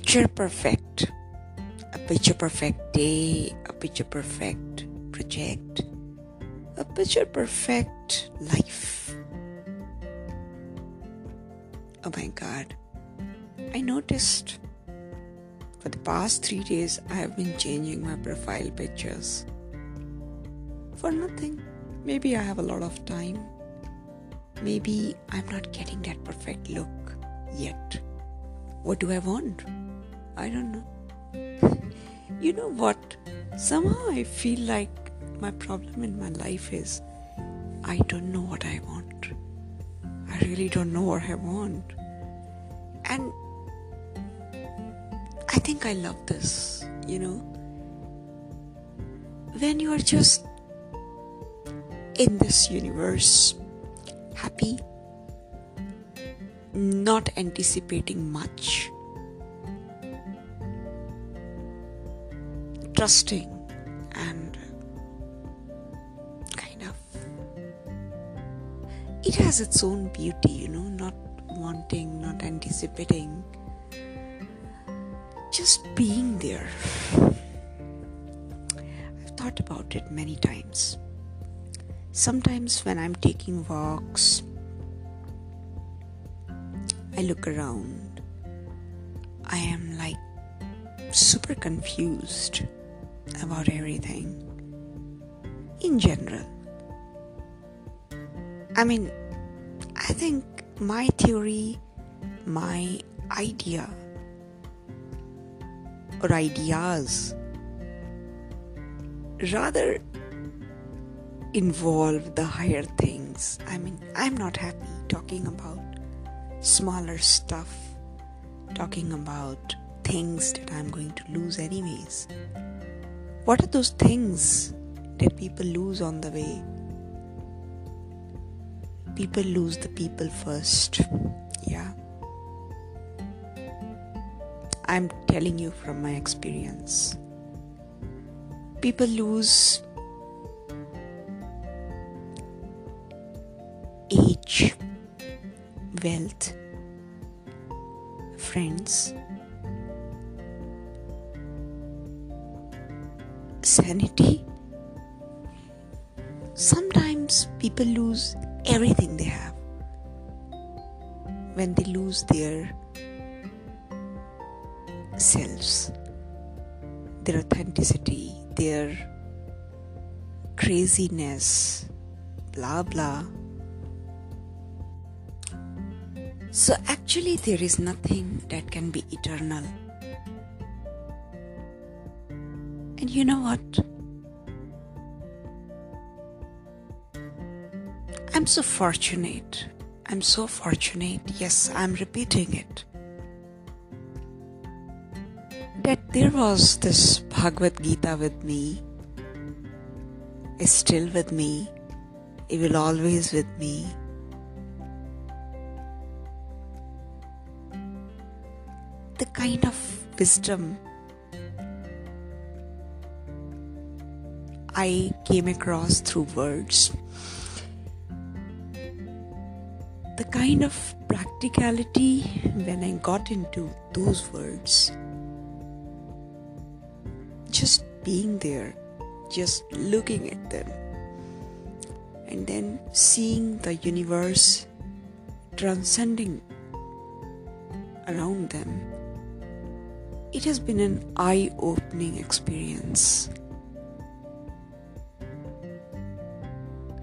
picture perfect, a picture perfect day, a picture perfect project, a picture perfect life. Oh my god, I noticed for the past three days I have been changing my profile pictures. For nothing. Maybe I have a lot of time. Maybe I'm not getting that perfect look yet. What do I want? I don't know. you know what? Somehow I feel like my problem in my life is I don't know what I want. I really don't know what I want. And I think I love this, you know. When you are just in this universe, happy, not anticipating much, trusting, and kind of it has its own beauty, you know, not wanting, not anticipating just being there. I've thought about it many times. Sometimes when I'm taking walks, I look around. I am like super confused about everything in general. I mean, I think my theory, my idea or ideas rather involve the higher things. I mean, I'm not happy talking about smaller stuff, talking about things that I'm going to lose anyways. What are those things that people lose on the way? People lose the people first. Yeah. I'm telling you from my experience. People lose age, wealth, friends, sanity. Sometimes people lose everything they have when they lose their selves, their authenticity, their craziness, blah blah. So, actually, there is nothing that can be eternal. And you know what? I'm so fortunate. I'm so fortunate. Yes, I'm repeating it that there was this Bhagavad Gita with me, is still with me, it will always with me. The kind of wisdom I came across through words, the kind of practicality when I got into those words just being there, just looking at them, and then seeing the universe transcending around them. It has been an eye opening experience.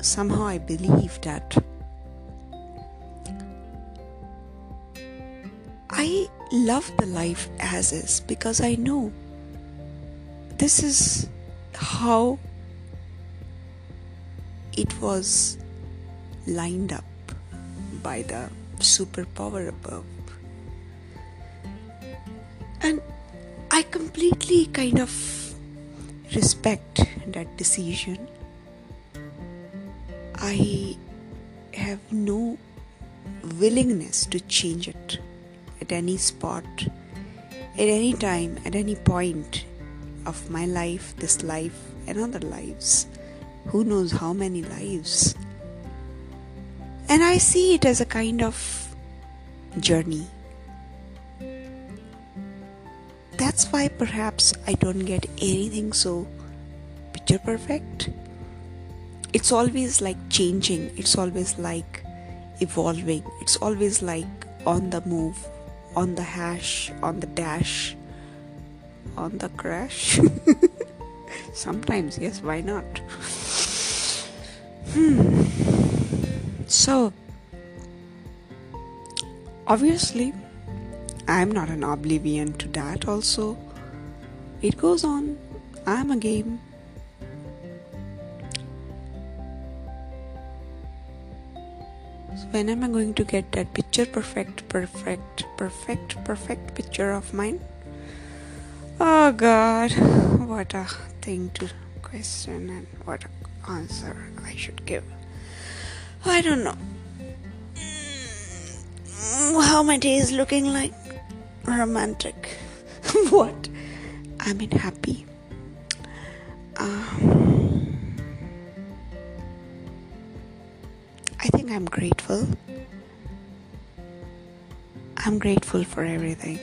Somehow I believe that I love the life as is because I know this is how it was lined up by the superpower above. And I completely kind of respect that decision. I have no willingness to change it at any spot, at any time, at any point of my life, this life, and other lives. Who knows how many lives? And I see it as a kind of journey. that's why perhaps I don't get anything so picture perfect. It's always like changing, it's always like evolving, it's always like on the move, on the hash, on the dash, on the crash. Sometimes, yes, why not? Hmm. So, obviously, I'm not an oblivion to that, also. It goes on. I'm a game. So when am I going to get that picture perfect, perfect, perfect, perfect picture of mine? Oh God, what a thing to question and what answer I should give. I don't know mm, how my day is looking like. Romantic. what? I mean, happy. Um, think I'm grateful. I'm grateful for everything.